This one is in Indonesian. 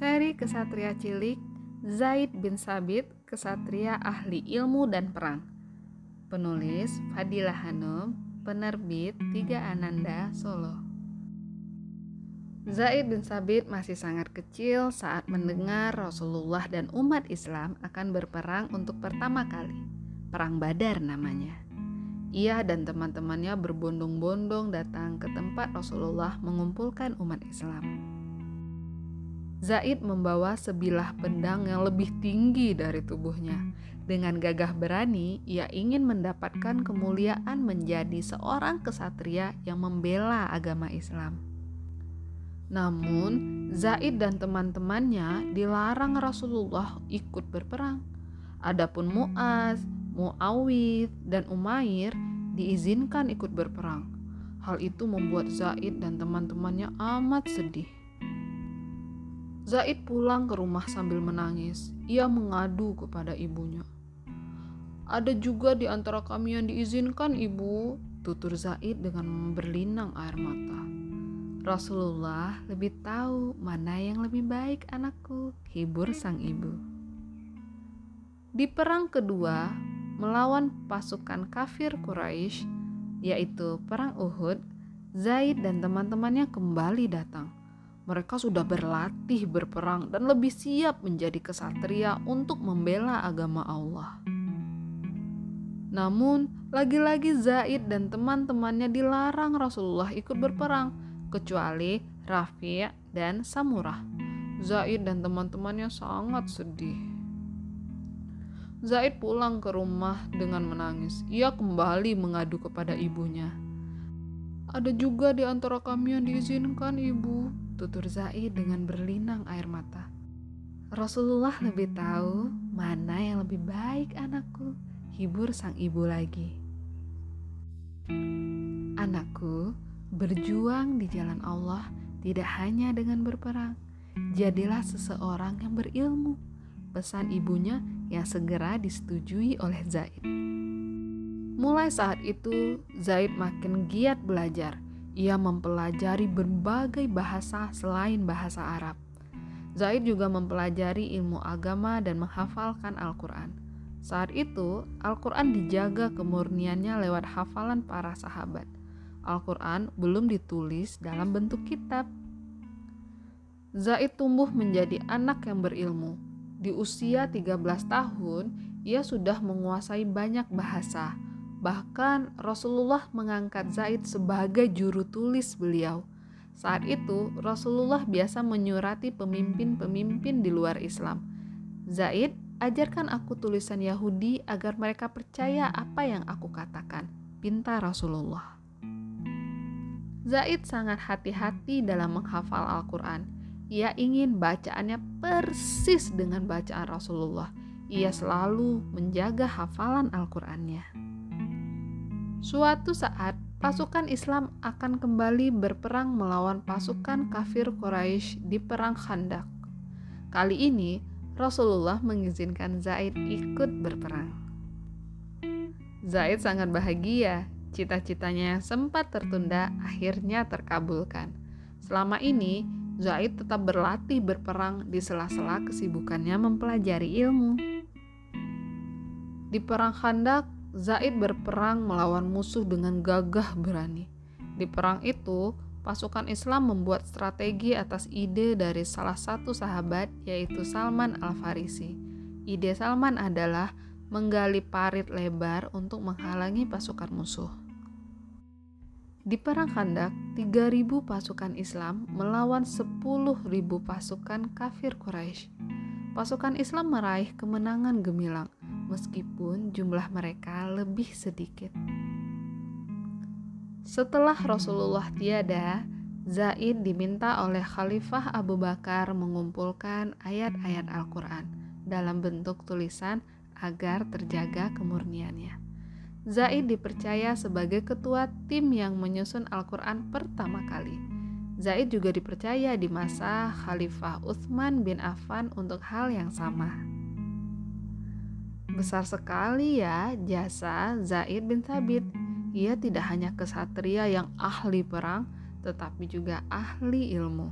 Seri Kesatria Cilik Zaid bin Sabit, kesatria ahli ilmu dan perang. Penulis Fadilah Hanum, penerbit Tiga Ananda, Solo. Zaid bin Sabit masih sangat kecil saat mendengar Rasulullah dan umat Islam akan berperang untuk pertama kali. Perang Badar namanya. Ia dan teman-temannya berbondong-bondong datang ke tempat Rasulullah mengumpulkan umat Islam. Zaid membawa sebilah pedang yang lebih tinggi dari tubuhnya. Dengan gagah berani, ia ingin mendapatkan kemuliaan menjadi seorang kesatria yang membela agama Islam. Namun, Zaid dan teman-temannya dilarang Rasulullah ikut berperang. Adapun Muaz, Muawid, dan Umair diizinkan ikut berperang. Hal itu membuat Zaid dan teman-temannya amat sedih. Zaid pulang ke rumah sambil menangis. Ia mengadu kepada ibunya. Ada juga di antara kami yang diizinkan ibu, tutur Zaid dengan berlinang air mata. Rasulullah lebih tahu mana yang lebih baik anakku, hibur sang ibu. Di perang kedua, melawan pasukan kafir Quraisy, yaitu perang Uhud, Zaid dan teman-temannya kembali datang mereka sudah berlatih berperang dan lebih siap menjadi kesatria untuk membela agama Allah. Namun, lagi-lagi Zaid dan teman-temannya dilarang Rasulullah ikut berperang, kecuali Rafi' dan Samurah. Zaid dan teman-temannya sangat sedih. Zaid pulang ke rumah dengan menangis. Ia kembali mengadu kepada ibunya. Ada juga di antara kami yang diizinkan, Ibu, tutur Zaid dengan berlinang air mata. Rasulullah lebih tahu mana yang lebih baik anakku, hibur sang ibu lagi. Anakku, berjuang di jalan Allah tidak hanya dengan berperang. Jadilah seseorang yang berilmu. Pesan ibunya yang segera disetujui oleh Zaid. Mulai saat itu, Zaid makin giat belajar – ia mempelajari berbagai bahasa selain bahasa Arab. Zaid juga mempelajari ilmu agama dan menghafalkan Al-Quran. Saat itu, Al-Quran dijaga kemurniannya lewat hafalan para sahabat. Al-Quran belum ditulis dalam bentuk kitab. Zaid tumbuh menjadi anak yang berilmu. Di usia 13 tahun, ia sudah menguasai banyak bahasa, Bahkan Rasulullah mengangkat Zaid sebagai juru tulis beliau. Saat itu Rasulullah biasa menyurati pemimpin-pemimpin di luar Islam. Zaid, ajarkan aku tulisan Yahudi agar mereka percaya apa yang aku katakan. Pinta Rasulullah. Zaid sangat hati-hati dalam menghafal Al-Quran. Ia ingin bacaannya persis dengan bacaan Rasulullah. Ia selalu menjaga hafalan Al-Qurannya. Suatu saat, pasukan Islam akan kembali berperang melawan pasukan kafir Quraisy di Perang Khandak. Kali ini, Rasulullah mengizinkan Zaid ikut berperang. Zaid sangat bahagia, cita-citanya sempat tertunda akhirnya terkabulkan. Selama ini, Zaid tetap berlatih berperang di sela-sela kesibukannya mempelajari ilmu. Di Perang Khandak, Zaid berperang melawan musuh dengan gagah berani. Di perang itu, pasukan Islam membuat strategi atas ide dari salah satu sahabat yaitu Salman Al-Farisi. Ide Salman adalah menggali parit lebar untuk menghalangi pasukan musuh. Di perang Khandak, 3.000 pasukan Islam melawan 10.000 pasukan kafir Quraisy. Pasukan Islam meraih kemenangan gemilang meskipun jumlah mereka lebih sedikit. Setelah Rasulullah tiada, Zaid diminta oleh Khalifah Abu Bakar mengumpulkan ayat-ayat Al-Quran dalam bentuk tulisan agar terjaga kemurniannya. Zaid dipercaya sebagai ketua tim yang menyusun Al-Quran pertama kali. Zaid juga dipercaya di masa Khalifah Utsman bin Affan untuk hal yang sama. Besar sekali ya jasa Zaid bin Thabit. Ia tidak hanya kesatria yang ahli perang, tetapi juga ahli ilmu.